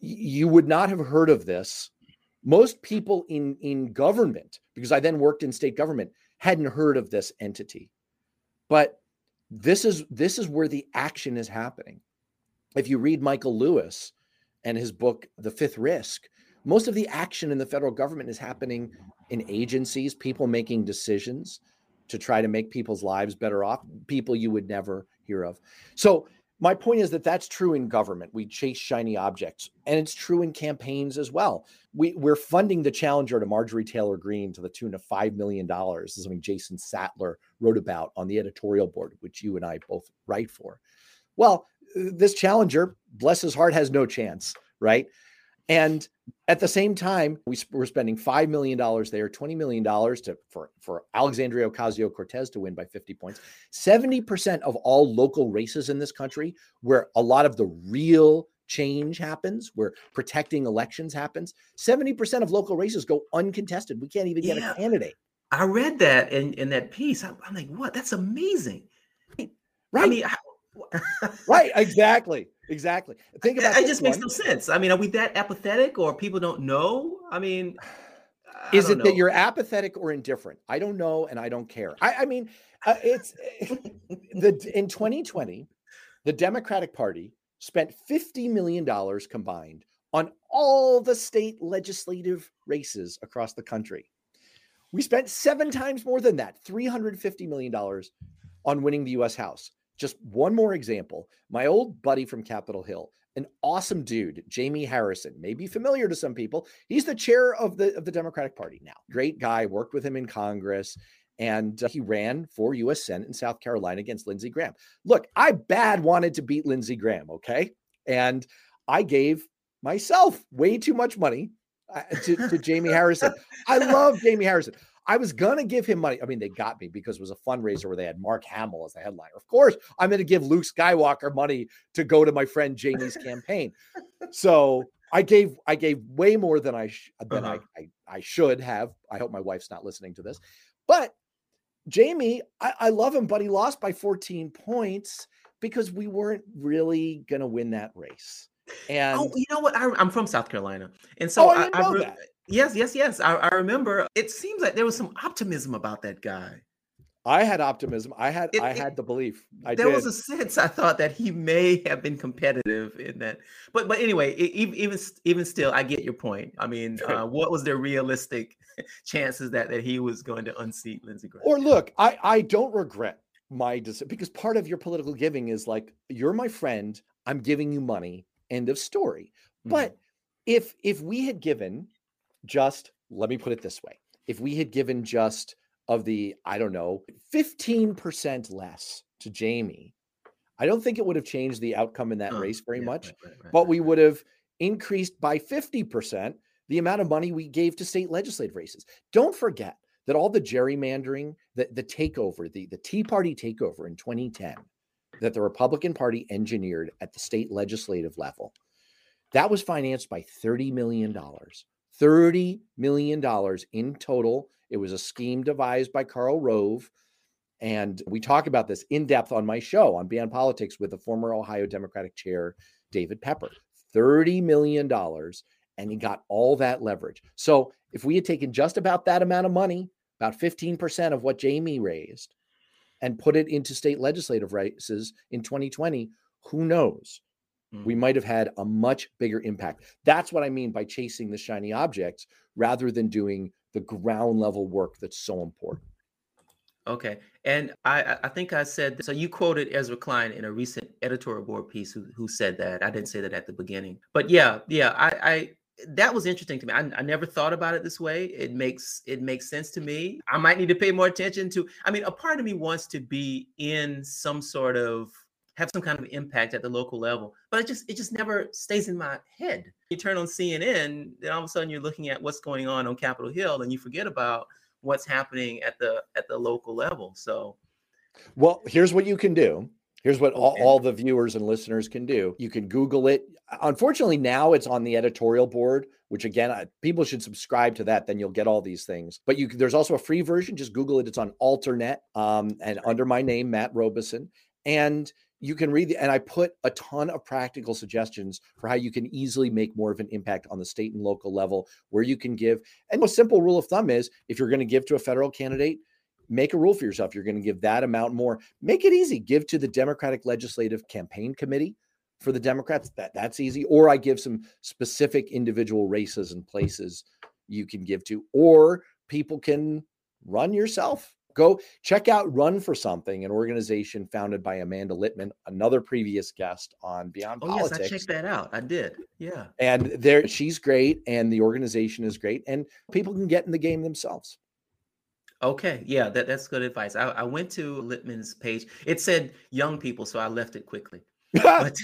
S1: you would not have heard of this most people in in government because i then worked in state government hadn't heard of this entity. But this is this is where the action is happening. If you read michael lewis and his book the fifth risk most of the action in the federal government is happening in agencies people making decisions to try to make people's lives better off people you would never hear of. So my point is that that's true in government. We chase shiny objects, and it's true in campaigns as well. We, we're funding the challenger to Marjorie Taylor Greene to the tune of $5 million. Is something Jason Sattler wrote about on the editorial board, which you and I both write for. Well, uh, this challenger, bless his heart, has no chance, right? And at the same time, we were spending $5 million there, $20 million to, for, for Alexandria Ocasio Cortez to win by 50 points. 70% of all local races in this country, where a lot of the real change happens, where protecting elections happens, 70% of local races go uncontested. We can't even get yeah. a candidate.
S2: I read that in, in that piece. I'm, I'm like, what? That's amazing.
S1: Right. I mean, right, exactly. Exactly. Think about
S2: it. just one. makes no sense. I mean, are we that apathetic or people don't know? I mean,
S1: I is it know. that you're apathetic or indifferent? I don't know and I don't care. I, I mean, uh, it's the in 2020, the Democratic Party spent 50 million dollars combined on all the state legislative races across the country. We spent seven times more than that, $350 million on winning the US House. Just one more example. My old buddy from Capitol Hill, an awesome dude, Jamie Harrison, may be familiar to some people. He's the chair of the of the Democratic Party now. Great guy, worked with him in Congress and uh, he ran for US Senate in South Carolina against Lindsey Graham. Look, I bad wanted to beat Lindsey Graham, okay? And I gave myself way too much money uh, to, to Jamie Harrison. I love Jamie Harrison. I was gonna give him money. I mean, they got me because it was a fundraiser where they had Mark Hamill as the headliner. Of course, I'm gonna give Luke Skywalker money to go to my friend Jamie's campaign. So I gave I gave way more than I sh- than uh-huh. I, I, I should have. I hope my wife's not listening to this, but Jamie, I, I love him, but he lost by 14 points because we weren't really gonna win that race. Oh, and
S2: oh, you know what? I, am from South Carolina, and so
S1: oh, I, I, I
S2: Yes, yes, yes. I, I remember. It seems like there was some optimism about that guy.
S1: I had optimism. I had it, I had the belief. I
S2: there
S1: did.
S2: was a sense I thought that he may have been competitive in that. But but anyway, even even even still, I get your point. I mean, uh, what was the realistic chances that that he was going to unseat Lindsey Graham?
S1: Or look, I I don't regret my decision because part of your political giving is like you're my friend. I'm giving you money. End of story. Mm-hmm. But if if we had given just, let me put it this way if we had given just of the, I don't know, 15% less to Jamie, I don't think it would have changed the outcome in that race very yeah, much, right, right, right, but we would have increased by 50% the amount of money we gave to state legislative races. Don't forget that all the gerrymandering, the, the takeover, the, the Tea Party takeover in 2010, that the Republican Party engineered at the state legislative level, that was financed by $30 million. $30 million in total. It was a scheme devised by Karl Rove. And we talk about this in depth on my show on Beyond Politics with the former Ohio Democratic chair, David Pepper. $30 million. And he got all that leverage. So if we had taken just about that amount of money, about 15% of what Jamie raised, and put it into state legislative races in 2020, who knows? Mm. we might have had a much bigger impact. That's what I mean by chasing the shiny objects rather than doing the ground level work that's so important.
S2: Okay. And I, I think I said so. You quoted Ezra Klein in a recent editorial board piece who, who said that. I didn't say that at the beginning, but yeah, yeah. I, I that was interesting to me. I, I never thought about it this way. It makes it makes sense to me. I might need to pay more attention to. I mean, a part of me wants to be in some sort of have some kind of impact at the local level. But it just it just never stays in my head. You turn on CNN, then all of a sudden you're looking at what's going on on Capitol Hill, and you forget about what's happening at the at the local level. So,
S1: well, here's what you can do. Here's what all, all the viewers and listeners can do. You can Google it. Unfortunately, now it's on the editorial board, which again, people should subscribe to that. Then you'll get all these things. But you, there's also a free version. Just Google it. It's on Alternet um, and under my name, Matt Robison. And you can read the, and I put a ton of practical suggestions for how you can easily make more of an impact on the state and local level where you can give. And a simple rule of thumb is if you're going to give to a federal candidate, make a rule for yourself. You're going to give that amount more. Make it easy. Give to the Democratic Legislative Campaign Committee for the Democrats. That that's easy. Or I give some specific individual races and places you can give to, or people can run yourself Go check out Run for Something, an organization founded by Amanda Litman, another previous guest on Beyond
S2: oh,
S1: Politics.
S2: Yes, I checked that out. I did. Yeah.
S1: And there she's great and the organization is great and people can get in the game themselves.
S2: Okay. Yeah, that, that's good advice. I, I went to Litman's page. It said young people, so I left it quickly. but,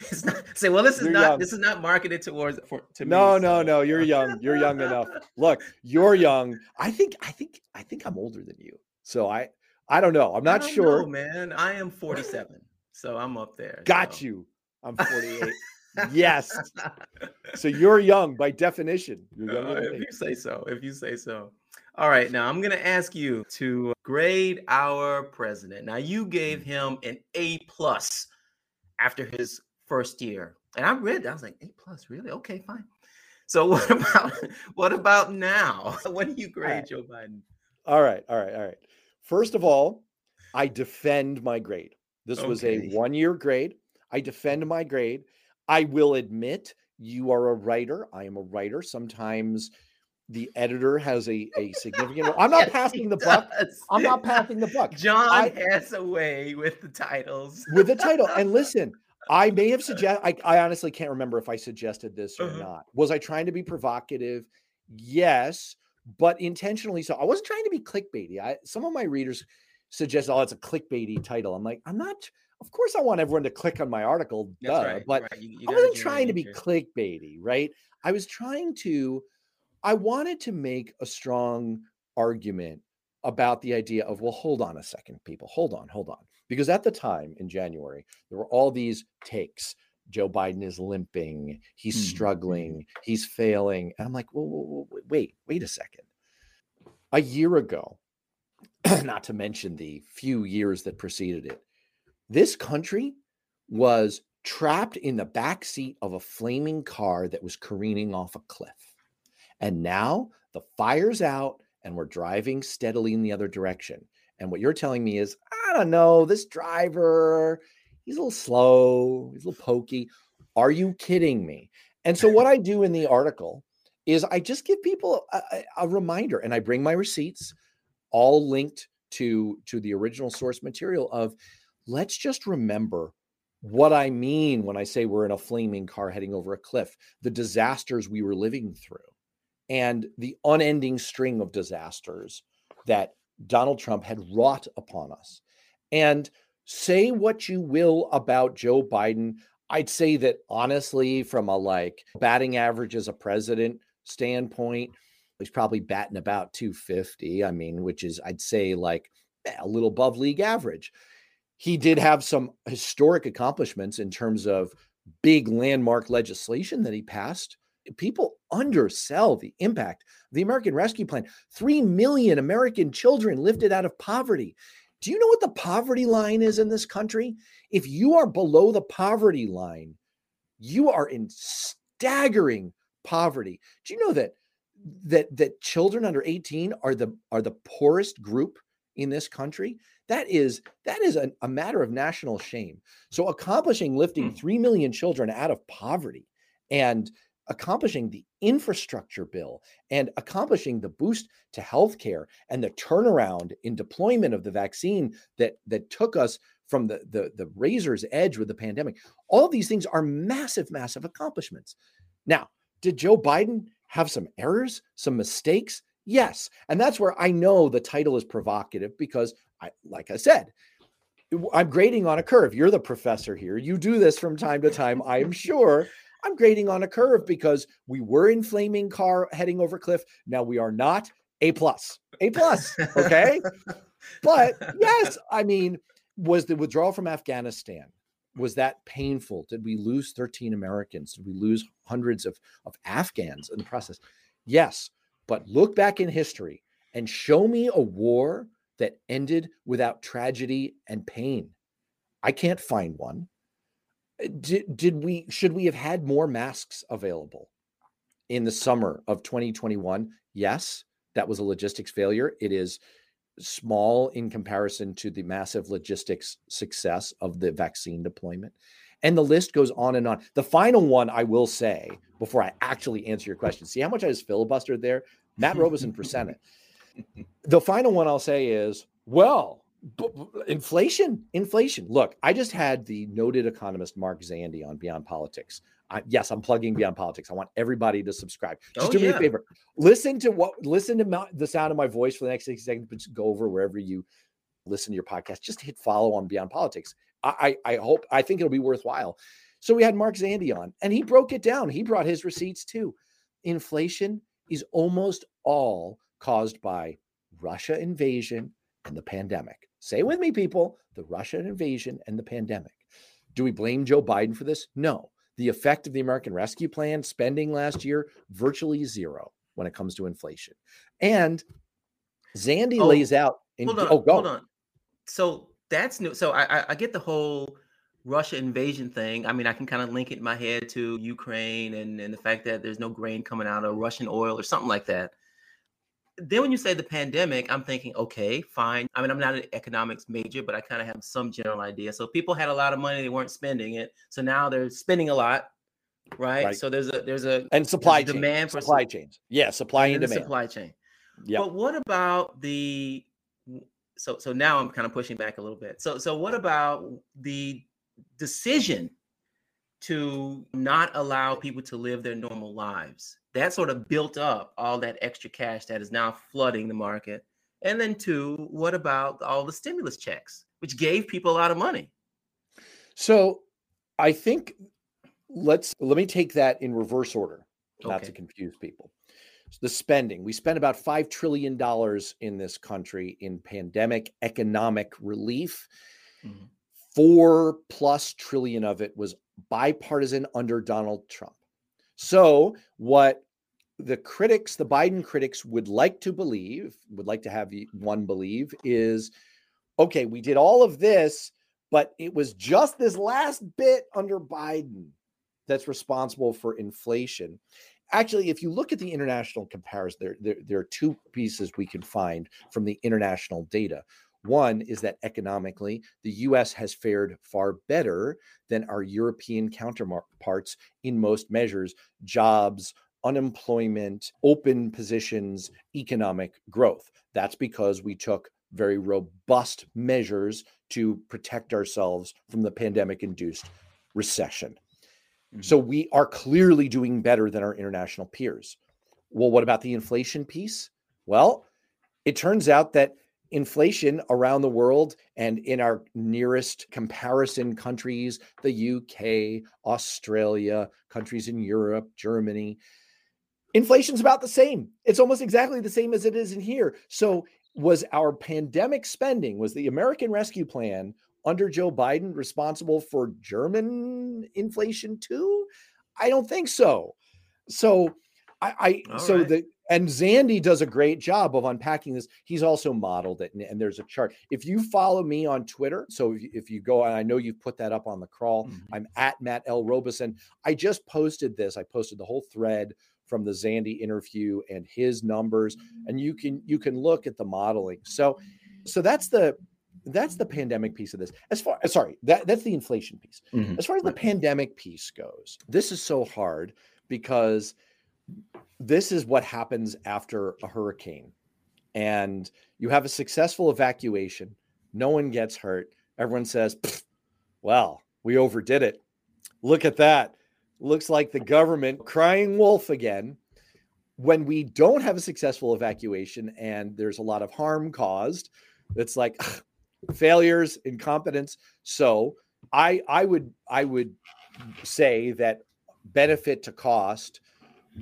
S2: it's not say well this is you're not young. this is not marketed towards for to
S1: no me, no so. no you're young you're young enough. Look you're young. I think i think i think i'm older than you. So i i don't know. I'm not sure.
S2: know, man. I am 47 so i'm up there
S1: got
S2: so.
S1: you. I'm 48 yes. So you're young by definition. You're
S2: uh, if you say so if you say so. All right, now I'm going to ask you to grade our president. Now you gave him an A plus after his first year, and I read that I was like A plus, really? Okay, fine. So what about what about now? What do you grade. Joe Biden?
S1: All right, all right, all right. First of all, I defend my grade. This okay. was a one year grade. I defend my grade. I will admit you are a writer. I am a writer. Sometimes the editor has a, a significant I'm not yes, passing the buck. I'm not passing the buck.
S2: John I, has a way with the titles.
S1: with the title. And listen, I may have suggested I, I honestly can't remember if I suggested this or uh-huh. not. Was I trying to be provocative? Yes, but intentionally so. I wasn't trying to be clickbaity. I some of my readers suggest, oh, it's a clickbaity title. I'm like, I'm not of course I want everyone to click on my article, duh, right, but right. You, you I wasn't trying to be clickbaity, right? I was trying to I wanted to make a strong argument about the idea of, well, hold on a second, people, hold on, hold on. Because at the time in January, there were all these takes. Joe Biden is limping, he's mm-hmm. struggling, he's failing. And I'm like, well, whoa, whoa, wait, wait a second. A year ago, not to mention the few years that preceded it, this country was trapped in the back seat of a flaming car that was careening off a cliff. And now the fire's out and we're driving steadily in the other direction. And what you're telling me is, I don't know, this driver, he's a little slow, he's a little pokey. Are you kidding me? And so, what I do in the article is I just give people a, a, reminder and I bring my receipts, all linked to, to the original source material of let's just remember what I mean when I say we're in a flaming car heading over a cliff, the disasters we were living through and the unending string of disasters that Donald Trump had wrought upon us. And say what you will about Joe Biden. I'd say that honestly, from a like batting average as a president standpoint, he's probably batting about 250. I mean, which is, I'd say, like eh, a little above league average. He did have some historic accomplishments in terms of big landmark legislation that he passed people undersell the impact of the American Rescue Plan. Three million American children lifted out of poverty. Do you know what the poverty line is in this country? If you are below the poverty line, you are in staggering poverty. Do you know that that that children under 18 are the are the poorest group in this country? That is that is a, a matter of national shame. So accomplishing lifting hmm. 3 million children out of poverty and accomplishing the infrastructure bill and accomplishing the boost to healthcare and the turnaround in deployment of the vaccine that that took us from the, the, the razor's edge with the pandemic. All these things are massive, massive accomplishments. Now, did Joe Biden have some errors, some mistakes? Yes. And that's where I know the title is provocative because I like I said, I'm grading on a curve. You're the professor here. You do this from time to time, I am sure. I'm grading on a curve because we were in flaming car heading over cliff. Now we are not a plus, a plus. Okay. but yes, I mean, was the withdrawal from Afghanistan, was that painful? Did we lose 13 Americans? Did we lose hundreds of, of Afghans in the process? Yes. But look back in history and show me a war that ended without tragedy and pain. I can't find one Uh, did, did we should we have had more masks available in the summer of 2021 yes that was a logistics failure. It is small in comparison to the massive logistics success of the vaccine deployment. And the list goes on and on. The final one i will say before i actually answer your question see how much i just filibustered there? Matt robison for senate. The final one i'll say is well inflation, inflation. Look, I just had the noted economist Mark Zandi on Beyond Politics. I, yes, I'm plugging Beyond Politics. I want everybody to subscribe. Just oh, do yeah. me a favor. Listen to what. Listen to my, the sound of my voice for the next 60 seconds. But just go over wherever you listen to your podcast, just hit follow on Beyond Politics. I, I, I hope, I think it'll be worthwhile. So we had Mark Zandi on and he broke it down. He brought his receipts too. Inflation is almost all caused by Russia invasion and the pandemic. Say with me, people the Russian invasion and the pandemic. Do we blame Joe Biden for this? No. The effect of the American Rescue Plan spending last year, virtually zero when it comes to inflation. And Zandi oh, lays out.
S2: In, hold on, oh, go. hold on. So that's new. So I, I get the whole Russia invasion thing. I mean, I can kind of link it in my head to Ukraine and, and the fact that there's no grain coming out of Russian oil or something like that then when you say the pandemic, I'm thinking, okay, fine. I mean, I'm not an economics major, but I kind of have some general idea. So people had a lot of money, they weren't spending it. So now they're spending a lot, right? right. So there's a there's a
S1: and supply
S2: chain. demand
S1: for supply chains. Yeah, supply and, and demand.
S2: Supply chain. Yeah. But what about the so so now I'm kind of pushing back a little bit. So so what about the decision to not allow people to live their normal lives? That sort of built up all that extra cash that is now flooding the market. And then, two, what about all the stimulus checks, which gave people a lot of money?
S1: So, I think let's let me take that in reverse order, not okay. to confuse people. The spending we spent about five trillion dollars in this country in pandemic economic relief. Mm-hmm. Four plus trillion of it was bipartisan under Donald Trump. So, what the critics, the Biden critics, would like to believe, would like to have one believe, is okay, we did all of this, but it was just this last bit under Biden that's responsible for inflation. Actually, if you look at the international comparison, there, there, there are two pieces we can find from the international data. One is that economically, the US has fared far better than our European counterparts in most measures jobs, unemployment, open positions, economic growth. That's because we took very robust measures to protect ourselves from the pandemic induced recession. Mm-hmm. So we are clearly doing better than our international peers. Well, what about the inflation piece? Well, it turns out that inflation around the world and in our nearest comparison countries, the UK, Australia, countries in Europe, Germany, inflation's about the same. It's almost exactly the same as it is in here. So, was our pandemic spending, was the American Rescue Plan under Joe Biden responsible for German inflation too? I don't think so. So, I, I so right. the and Zandi does a great job of unpacking this. He's also modeled it, and, and there's a chart. If you follow me on Twitter, so if you, if you go, and I know you've put that up on the crawl, mm-hmm. I'm at Matt L. Robison. I just posted this. I posted the whole thread from the Zandi interview and his numbers, and you can you can look at the modeling. So, so that's the that's the pandemic piece of this. As far sorry, that that's the inflation piece. Mm-hmm. As far as the pandemic piece goes, this is so hard because this is what happens after a hurricane. And you have a successful evacuation. No one gets hurt. Everyone says well we overdid it. Look at that. Looks like the government crying wolf again. When we don't have a successful evacuation and there's a lot of harm caused it's like failures incompetence. So i i would i would say that benefit to cost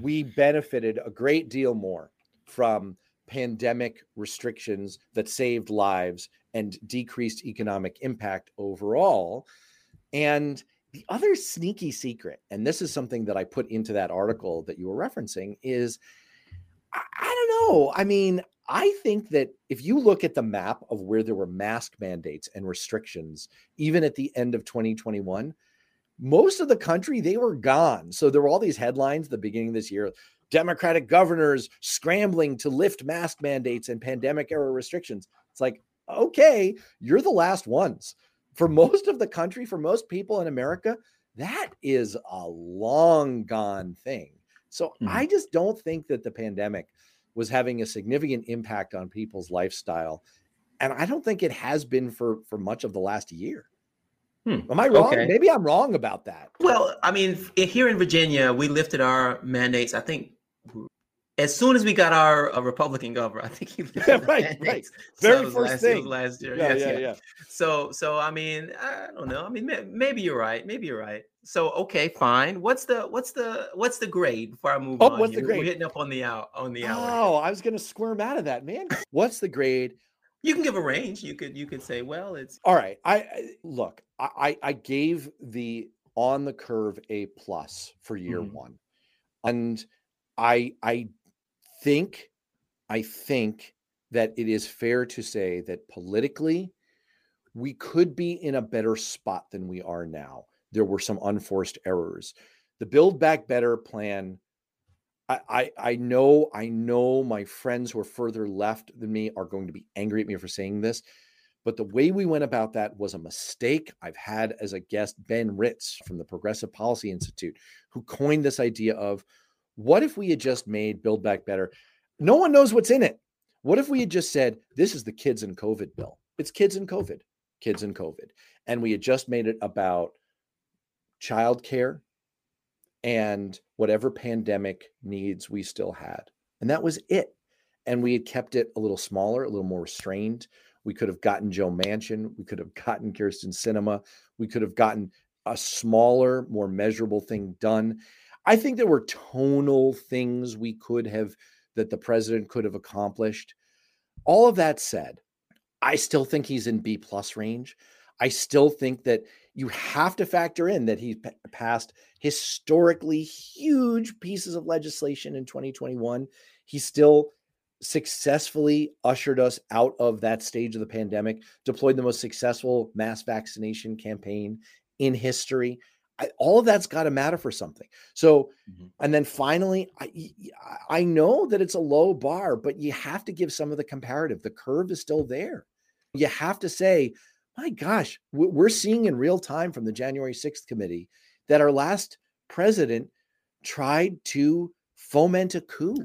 S1: we benefited a great deal more from pandemic restrictions that saved lives and decreased economic impact overall. And the other sneaky secret, and this is something that I put into that article that you were referencing, is I, I don't know. I mean, I think that if you look at the map of where there were mask mandates and restrictions, even at the end of 2021, most of the country they were gone. So there were all these headlines at the beginning of this year democratic governors scrambling to lift mask mandates and pandemic era restrictions. It's like okay you're the last ones. For most of the country for most people in america that is a long gone thing. So mm-hmm. i just don't think that the pandemic was having a significant impact on people's lifestyle. And i don't think it has been for for much of the last year Hmm. Am I wrong? Okay. Maybe I'm wrong about that.
S2: Well, I mean, here in Virginia, we lifted our mandates. I think as soon as we got our uh, Republican governor, I think he
S1: yeah, right, right. Very so first
S2: last,
S1: thing
S2: last year.
S1: Yeah, yes, yeah, yeah, yeah.
S2: So, so I mean, I don't know. I mean, maybe you're right. Maybe you're right. So, okay, fine. What's the what's the what's the grade before I move
S1: oh,
S2: on?
S1: What's here? the grade?
S2: We're hitting up on the out on the hour.
S1: Oh, I was gonna squirm out of that, man. What's the grade?
S2: You can give a range. You could you could say, well, it's
S1: all right. I, I look. I I gave the on the curve a plus for year mm-hmm. one, and I I think I think that it is fair to say that politically we could be in a better spot than we are now. There were some unforced errors. The Build Back Better plan I, I, I know I know my friends who are further left than me are going to be angry at me for saying this, but the way we went about that was a mistake. I've had as a guest Ben Ritz from the Progressive Policy Institute, who coined this idea of what if we had just made Build Back Better? No one knows what's in it. What if we had just said, this is the kids and COVID bill? It's kids and COVID, kids and COVID. And we had just made it about childcare and whatever pandemic needs we still had. And that was it. And we had kept it a little smaller, a little more restrained. We could have gotten Joe Manchin. We could have gotten Kyrsten Sinema. We could have gotten a smaller, more measurable thing done. I think there were tonal things we could have that the president could have accomplished. All of that said, I still think he's in B plus range. I still think that you have to factor in that he p- passed historically huge pieces of legislation in 2021. He still successfully ushered us out of that stage of the pandemic, deployed the most successful mass vaccination campaign in history. I, all of that's got to matter for something. So, mm-hmm. and then finally, I I know that it's a low bar, but you have to give some of the comparative. The curve is still there. You have to say my gosh, we're seeing in real time from the January 6th committee that our last president tried to foment a coup.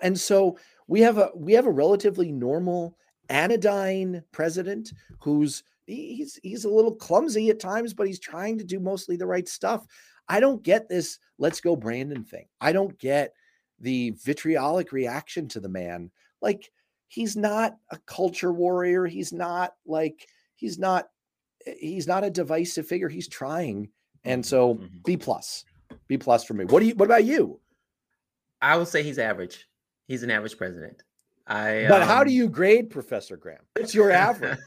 S1: And so we have a we have a relatively normal anodyne president who's he's he's a little clumsy at times, but he's trying to do mostly the right stuff. I don't get this let's go Brandon thing. I don't get the vitriolic reaction to the man. Like he's not a culture warrior. He's not like he's not he's not a divisive figure. He's trying, and mm-hmm, so mm-hmm. B plus, B plus for me. What do you? What about you?
S2: I would say he's average. He's an average president. I.
S1: But um, how do um you grade Professor Graham? It's your average?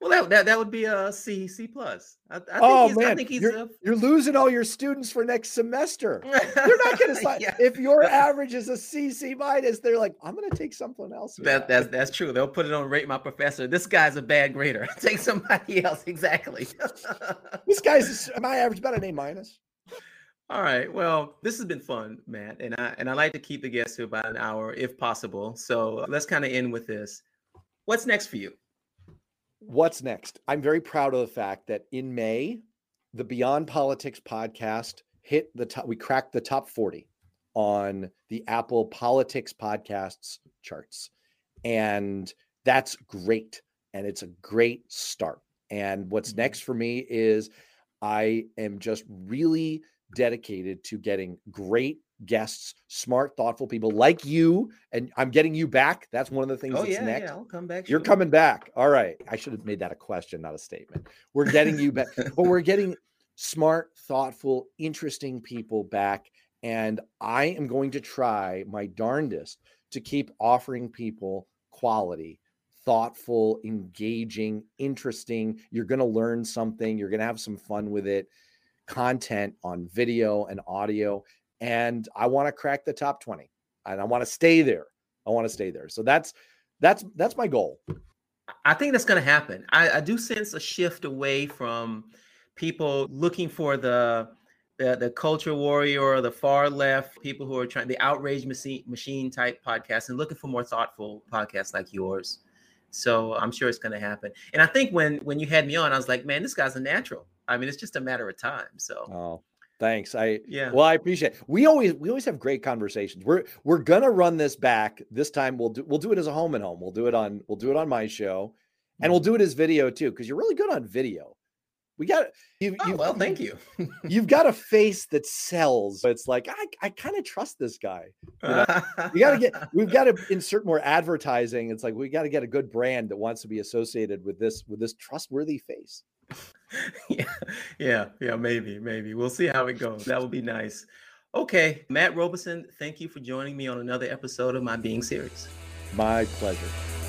S2: Well, that, that that would be a C C plus. I, I think
S1: oh
S2: he's,
S1: man,
S2: I think he's
S1: you're, a... you're, losing all your students for next semester. They're not going to yeah. if your average is a C C minus. They're like, I'm going to take something else.
S2: That that's that's true. They'll put it on rate my professor. This guy's a bad grader. take somebody else. Exactly.
S1: this guy's my average about an A minus.
S2: All right. Well, this has been fun, Matt, and I and I like to keep the guests to about an hour if possible. So let's kind of end with this. What's next for you?
S1: What's next? I'm very proud of the fact that in May, the Beyond Politics podcast hit the top, we cracked the top 40 on the Apple Politics podcasts charts. And that's great. And it's a great start. And what's mm-hmm. next for me is I am just really dedicated to getting great guests, smart, thoughtful people like you. And I'm getting you back. That's one of the things oh, that's
S2: yeah,
S1: next.
S2: Yeah, I'll come back.
S1: You're coming back. All right. I should have made that a question, not a statement. We're getting you back, but we're getting smart, thoughtful, interesting people back. And I am going to try my darndest to keep offering people quality, thoughtful, engaging, interesting. You're going to learn something, you're going to have some fun with it content on video and audio and I want to crack the top 20 and I want to stay there. I want to stay there. So that's that's that's my goal.
S2: I think that's going to happen. I, I do sense a shift away from people looking for the the, the culture warrior or the far left people who are trying the outrage machine machine type podcasts and looking for more thoughtful podcasts like yours. So I'm sure it's going to happen. And I think when when you had me on, I was like, man, this guy's a natural. I mean, it's just a matter of time. So
S1: oh, Thanks. I
S2: yeah.
S1: Well, I appreciate. It. We always we always have great conversations. We're we're gonna run this back. This time we'll do we'll do it as a home and home. We'll do it on we'll do it on my show, and we'll mm-hmm. do it as video too because you're really good on video. We got
S2: you. Oh, well, thank you.
S1: you've got a face that sells. It's like I, I kind of trust this guy. You, know? you got to get. We've got to insert more advertising. It's like we got to get a good brand that wants to be associated with this with this trustworthy face.
S2: yeah, yeah, yeah. Maybe, maybe we'll see how it goes. That would be nice. Okay, Matt Robison, thank you for joining me on another episode of my Being Serious.
S1: My pleasure.